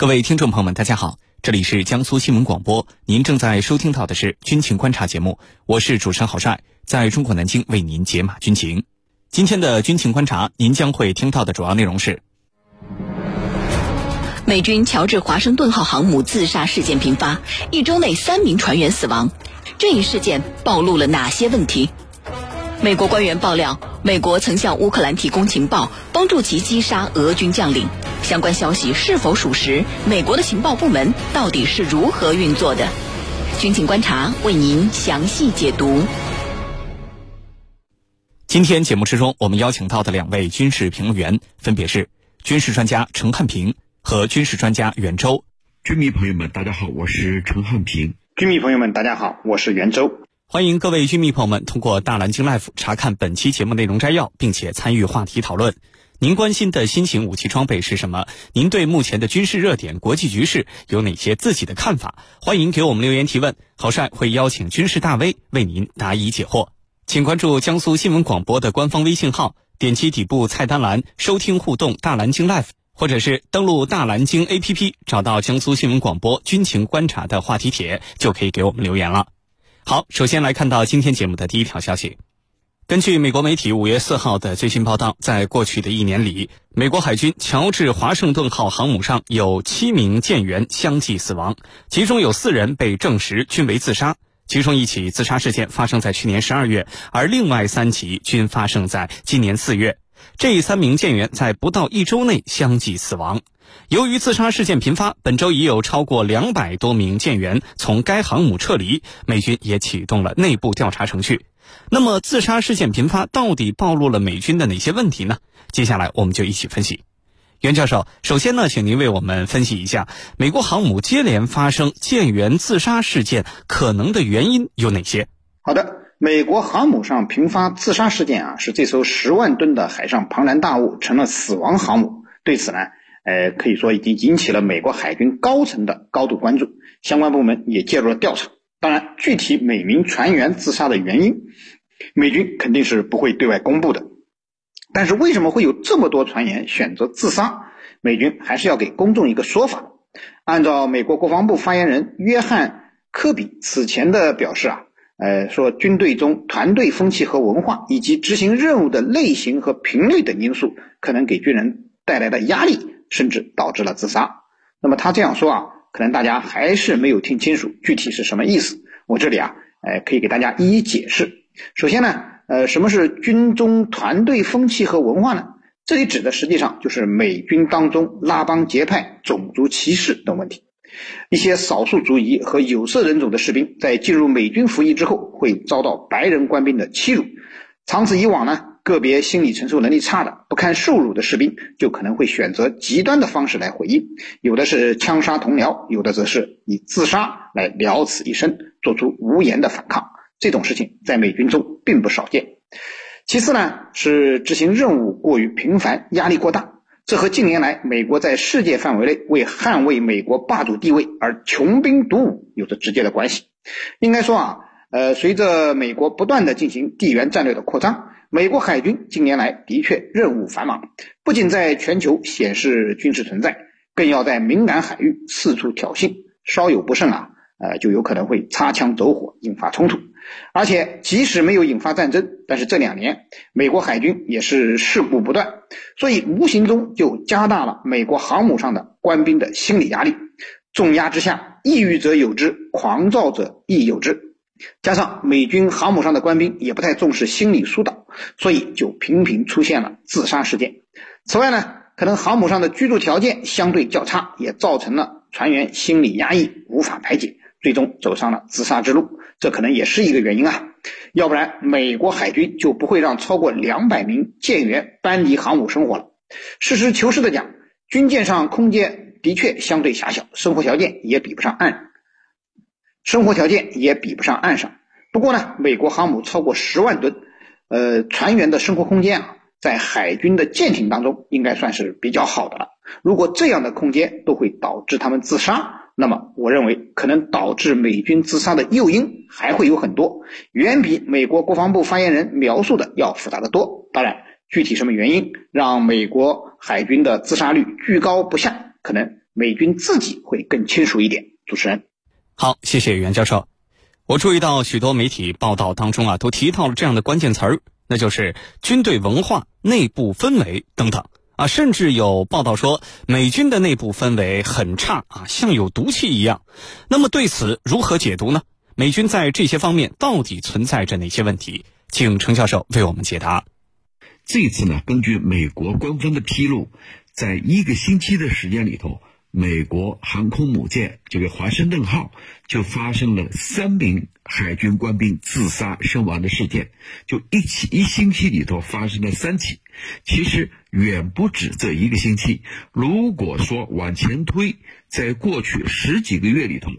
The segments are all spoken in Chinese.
各位听众朋友们，大家好，这里是江苏新闻广播，您正在收听到的是军情观察节目，我是主持人郝帅，在中国南京为您解码军情。今天的军情观察，您将会听到的主要内容是：美军乔治华盛顿号航母自杀事件频发，一周内三名船员死亡，这一事件暴露了哪些问题？美国官员爆料，美国曾向乌克兰提供情报，帮助其击杀俄军将领。相关消息是否属实？美国的情报部门到底是如何运作的？军情观察为您详细解读。今天节目之中，我们邀请到的两位军事评论员分别是军事专家陈汉平和军事专家袁周。军迷朋友们，大家好，我是陈汉平。军迷朋友们，大家好，我是袁周。欢迎各位军迷朋友们通过大蓝鲸 Life 查看本期节目内容摘要，并且参与话题讨论。您关心的新型武器装备是什么？您对目前的军事热点、国际局势有哪些自己的看法？欢迎给我们留言提问，郝帅会邀请军事大 V 为您答疑解惑。请关注江苏新闻广播的官方微信号，点击底部菜单栏收听互动大蓝鲸 Life，或者是登录大蓝鲸 APP，找到江苏新闻广播军情观察的话题帖，就可以给我们留言了。好，首先来看到今天节目的第一条消息。根据美国媒体五月四号的最新报道，在过去的一年里，美国海军乔治华盛顿号航母上有七名舰员相继死亡，其中有四人被证实均为自杀。其中一起自杀事件发生在去年十二月，而另外三起均发生在今年四月。这三名舰员在不到一周内相继死亡。由于自杀事件频发，本周已有超过两百多名舰员从该航母撤离，美军也启动了内部调查程序。那么，自杀事件频发到底暴露了美军的哪些问题呢？接下来我们就一起分析。袁教授，首先呢，请您为我们分析一下美国航母接连发生舰员自杀事件可能的原因有哪些？好的，美国航母上频发自杀事件啊，使这艘十万吨的海上庞然大物成了死亡航母。对此呢？呃，可以说已经引起了美国海军高层的高度关注，相关部门也介入了调查。当然，具体每名船员自杀的原因，美军肯定是不会对外公布的。但是，为什么会有这么多船员选择自杀？美军还是要给公众一个说法。按照美国国防部发言人约翰·科比此前的表示啊，呃，说军队中团队风气和文化，以及执行任务的类型和频率等因素，可能给军人带来的压力。甚至导致了自杀。那么他这样说啊，可能大家还是没有听清楚具体是什么意思。我这里啊，呃，可以给大家一一解释。首先呢，呃，什么是军中团队风气和文化呢？这里指的实际上就是美军当中拉帮结派、种族歧视等问题。一些少数族裔和有色人种的士兵在进入美军服役之后，会遭到白人官兵的欺辱。长此以往呢？个别心理承受能力差的、不堪受辱的士兵，就可能会选择极端的方式来回应，有的是枪杀同僚，有的则是以自杀来了此一生，做出无言的反抗。这种事情在美军中并不少见。其次呢，是执行任务过于频繁，压力过大，这和近年来美国在世界范围内为捍卫美国霸主地位而穷兵黩武有着直接的关系。应该说啊，呃，随着美国不断的进行地缘战略的扩张。美国海军近年来的确任务繁忙，不仅在全球显示军事存在，更要在敏感海域四处挑衅，稍有不慎啊，呃，就有可能会擦枪走火，引发冲突。而且即使没有引发战争，但是这两年美国海军也是事故不断，所以无形中就加大了美国航母上的官兵的心理压力。重压之下，抑郁者有之，狂躁者亦有之。加上美军航母上的官兵也不太重视心理疏导，所以就频频出现了自杀事件。此外呢，可能航母上的居住条件相对较差，也造成了船员心理压抑无法排解，最终走上了自杀之路。这可能也是一个原因啊，要不然美国海军就不会让超过两百名舰员搬离航母生活了。实事求是的讲，军舰上空间的确相对狭小，生活条件也比不上岸。生活条件也比不上岸上。不过呢，美国航母超过十万吨，呃，船员的生活空间啊，在海军的舰艇当中应该算是比较好的了。如果这样的空间都会导致他们自杀，那么我认为可能导致美军自杀的诱因还会有很多，远比美国国防部发言人描述的要复杂的多。当然，具体什么原因让美国海军的自杀率居高不下，可能。美军自己会更清楚一点。主持人，好，谢谢袁教授。我注意到许多媒体报道当中啊，都提到了这样的关键词儿，那就是军队文化、内部氛围等等啊，甚至有报道说美军的内部氛围很差啊，像有毒气一样。那么对此如何解读呢？美军在这些方面到底存在着哪些问题？请程教授为我们解答。这次呢，根据美国官方的披露，在一个星期的时间里头。美国航空母舰这个华盛顿号就发生了三名海军官兵自杀身亡的事件，就一起一星期里头发生了三起，其实远不止这一个星期。如果说往前推，在过去十几个月里头，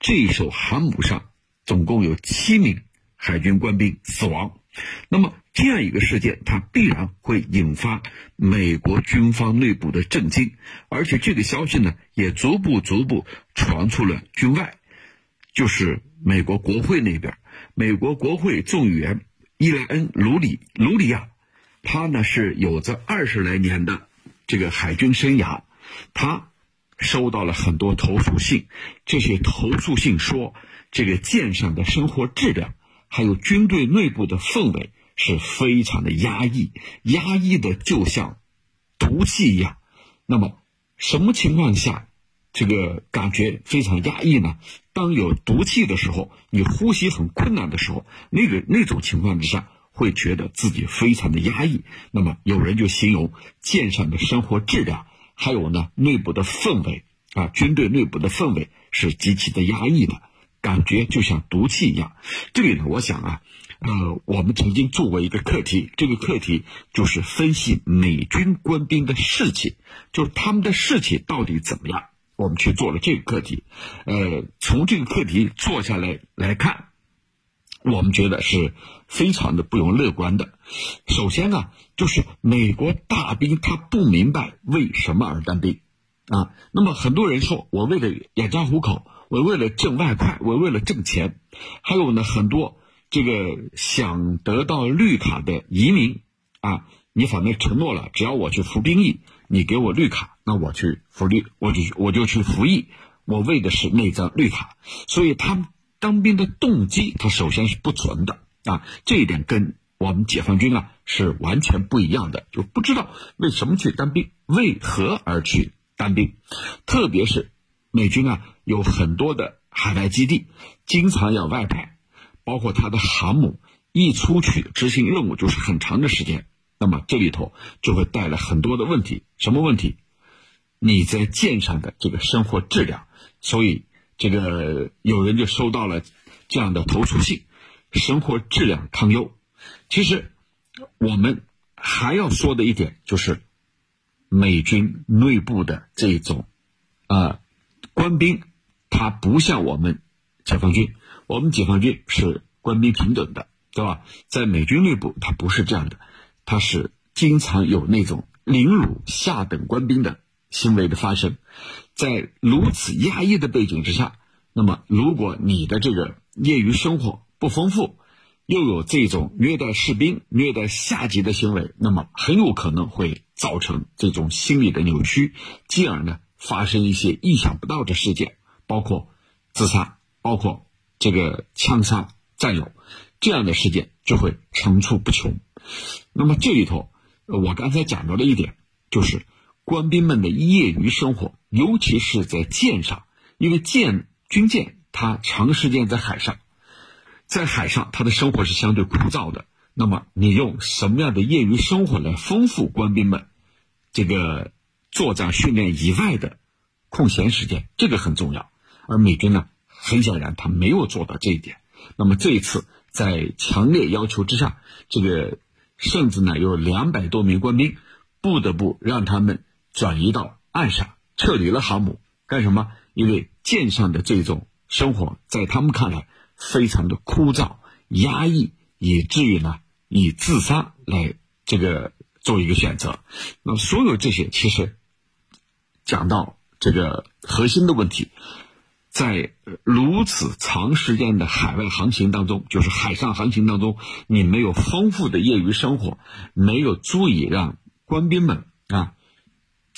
这艘航母上总共有七名海军官兵死亡。那么这样一个事件，它必然会引发美国军方内部的震惊，而且这个消息呢，也逐步逐步传出了军外，就是美国国会那边。美国国会众议员伊莱恩·卢里卢里亚，他呢是有着二十来年的这个海军生涯，他收到了很多投诉信，这些投诉信说这个舰上的生活质量。还有军队内部的氛围是非常的压抑，压抑的就像毒气一样。那么，什么情况下这个感觉非常压抑呢？当有毒气的时候，你呼吸很困难的时候，那个那种情况之下，会觉得自己非常的压抑。那么，有人就形容舰上的生活质量，还有呢内部的氛围啊，军队内部的氛围是极其的压抑的。感觉就像毒气一样。这里呢，我想啊，呃，我们曾经做过一个课题，这个课题就是分析美军官兵的士气，就是他们的士气到底怎么样。我们去做了这个课题，呃，从这个课题做下来来看，我们觉得是非常的不容乐观的。首先呢，就是美国大兵他不明白为什么而当兵啊。那么很多人说我为了养家糊口。我为了挣外快，我为了挣钱，还有呢很多这个想得到绿卡的移民啊，你反正承诺了，只要我去服兵役，你给我绿卡，那我去服绿，我就我就去服役，我为的是那张绿卡，所以他们当兵的动机，他首先是不纯的啊，这一点跟我们解放军啊是完全不一样的，就不知道为什么去当兵，为何而去当兵，特别是。美军啊有很多的海外基地，经常要外派，包括他的航母一出去执行任务就是很长的时间，那么这里头就会带来很多的问题。什么问题？你在舰上的这个生活质量，所以这个有人就收到了这样的投诉信，生活质量堪忧。其实我们还要说的一点就是，美军内部的这种啊。官兵，他不像我们解放军，我们解放军是官兵平等的，对吧？在美军内部，他不是这样的，他是经常有那种凌辱下等官兵的行为的发生。在如此压抑的背景之下，那么如果你的这个业余生活不丰富，又有这种虐待士兵、虐待下级的行为，那么很有可能会造成这种心理的扭曲，进而呢？发生一些意想不到的事件，包括自杀，包括这个枪杀战友，这样的事件就会层出不穷。那么这里头，我刚才讲到了一点，就是官兵们的业余生活，尤其是在舰上，因为舰军舰它长时间在海上，在海上他的生活是相对枯燥的。那么你用什么样的业余生活来丰富官兵们这个？作战训练以外的空闲时间，这个很重要。而美军呢，很显然他没有做到这一点。那么这一次在强烈要求之下，这个甚至呢有两百多名官兵不得不让他们转移到岸上，撤离了航母。干什么？因为舰上的这种生活在他们看来非常的枯燥、压抑，以至于呢以自杀来这个做一个选择。那么所有这些其实。讲到这个核心的问题，在如此长时间的海外航行当中，就是海上航行当中，你没有丰富的业余生活，没有足以让官兵们啊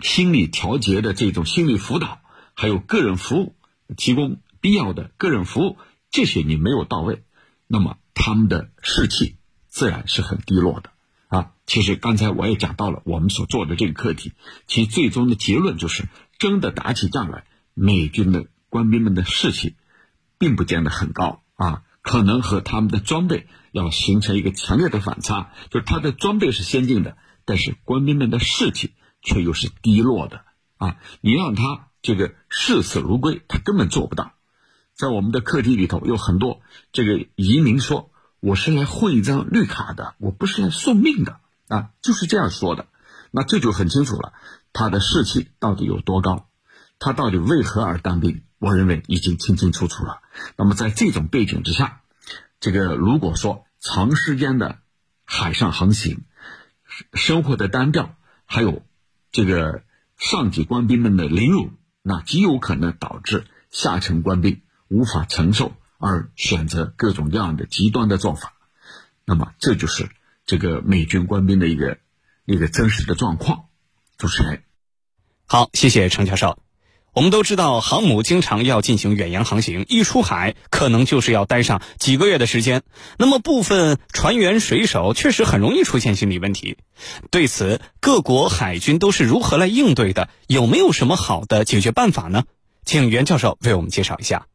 心理调节的这种心理辅导，还有个人服务，提供必要的个人服务，这些你没有到位，那么他们的士气自然是很低落的啊。其实刚才我也讲到了我们所做的这个课题，其最终的结论就是，真的打起仗来，美军的官兵们的士气并不见得很高啊，可能和他们的装备要形成一个强烈的反差，就是他的装备是先进的，但是官兵们的士气。却又是低落的啊！你让他这个视死如归，他根本做不到。在我们的课题里头，有很多这个移民说：“我是来混一张绿卡的，我不是来送命的啊！”就是这样说的。那这就很清楚了，他的士气到底有多高？他到底为何而当兵？我认为已经清清楚楚了。那么在这种背景之下，这个如果说长时间的海上航行，生活的单调，还有。这个上级官兵们的凌辱，那极有可能导致下层官兵无法承受，而选择各种各样的极端的做法。那么，这就是这个美军官兵的一个一个真实的状况。主持人，好，谢谢程教授。我们都知道，航母经常要进行远洋航行，一出海可能就是要待上几个月的时间。那么，部分船员、水手确实很容易出现心理问题。对此，各国海军都是如何来应对的？有没有什么好的解决办法呢？请袁教授为我们介绍一下。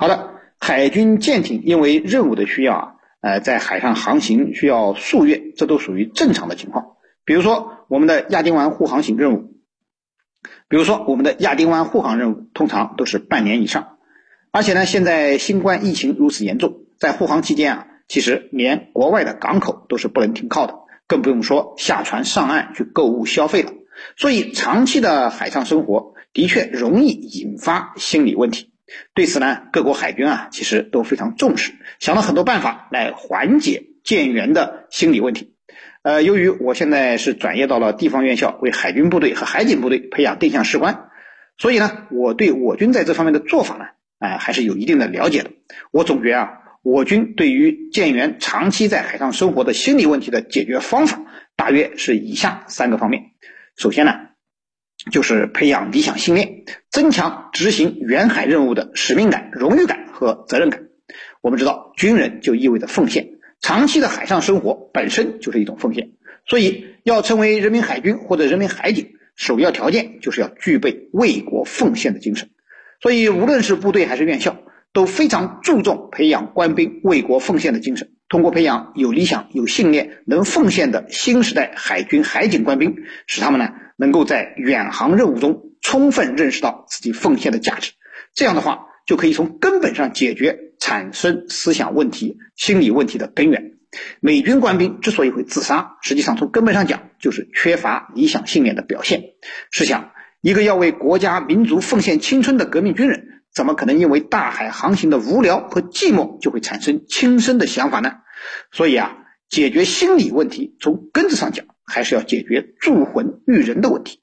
好的，海军舰艇因为任务的需要啊，呃，在海上航行需要数月，这都属于正常的情况。比如说，我们的亚丁湾护航行任务。比如说，我们的亚丁湾护航任务通常都是半年以上，而且呢，现在新冠疫情如此严重，在护航期间啊，其实连国外的港口都是不能停靠的，更不用说下船上岸去购物消费了。所以，长期的海上生活的确容易引发心理问题。对此呢，各国海军啊，其实都非常重视，想了很多办法来缓解舰员的心理问题。呃，由于我现在是转业到了地方院校，为海军部队和海警部队培养定向士官，所以呢，我对我军在这方面的做法呢，哎，还是有一定的了解的。我总结啊，我军对于舰员长期在海上生活的心理问题的解决方法，大约是以下三个方面。首先呢，就是培养理想信念，增强执行远海任务的使命感、荣誉感和责任感。我们知道，军人就意味着奉献。长期的海上生活本身就是一种奉献，所以要成为人民海军或者人民海警，首要条件就是要具备为国奉献的精神。所以，无论是部队还是院校，都非常注重培养官兵为国奉献的精神。通过培养有理想、有信念、能奉献的新时代海军海警官兵，使他们呢能够在远航任务中充分认识到自己奉献的价值。这样的话，就可以从根本上解决。产生思想问题、心理问题的根源。美军官兵之所以会自杀，实际上从根本上讲，就是缺乏理想信念的表现。试想，一个要为国家民族奉献青春的革命军人，怎么可能因为大海航行的无聊和寂寞，就会产生轻生的想法呢？所以啊，解决心理问题，从根子上讲，还是要解决铸魂育人的问题。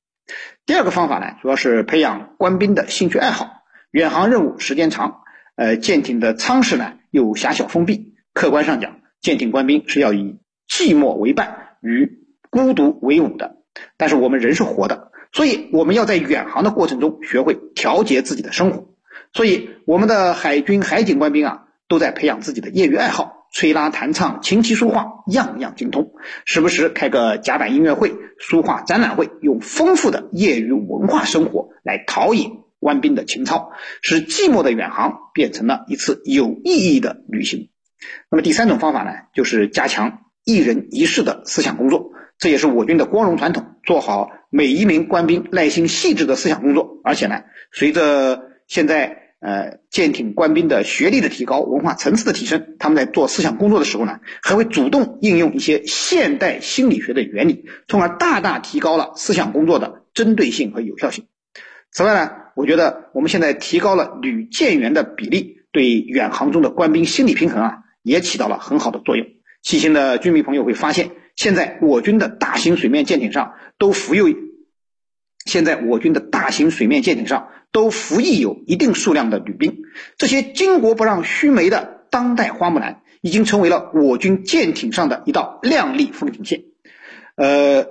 第二个方法呢，主要是培养官兵的兴趣爱好。远航任务时间长。呃，舰艇的舱室呢又狭小封闭，客观上讲，舰艇官兵是要以寂寞为伴，与孤独为伍的。但是我们人是活的，所以我们要在远航的过程中学会调节自己的生活。所以我们的海军海警官兵啊，都在培养自己的业余爱好，吹拉弹唱、琴棋书画，样样精通。时不时开个甲板音乐会、书画展览会，用丰富的业余文化生活来陶冶。官兵的情操，使寂寞的远航变成了一次有意义的旅行。那么第三种方法呢，就是加强一人一事的思想工作，这也是我军的光荣传统。做好每一名官兵耐心细致的思想工作，而且呢，随着现在呃舰艇官兵的学历的提高、文化层次的提升，他们在做思想工作的时候呢，还会主动应用一些现代心理学的原理，从而大大提高了思想工作的针对性和有效性。此外呢，我觉得我们现在提高了旅舰员的比例，对远航中的官兵心理平衡啊，也起到了很好的作用。细心的军迷朋友会发现，现在我军的大型水面舰艇上都服有，现在我军的大型水面舰艇上都服役有一定数量的旅兵，这些巾帼不让须眉的当代花木兰，已经成为了我军舰艇上的一道亮丽风景线。呃，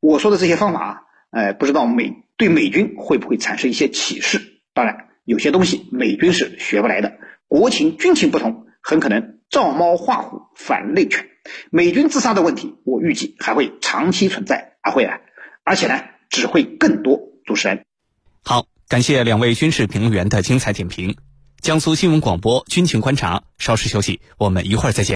我说的这些方法啊。呃，不知道美对美军会不会产生一些启示？当然，有些东西美军是学不来的，国情军情不同，很可能照猫画虎，反类犬。美军自杀的问题，我预计还会长期存在，还会啊，而且呢，只会更多。主持人，好，感谢两位军事评论员的精彩点评。江苏新闻广播军情观察，稍事休息，我们一会儿再见。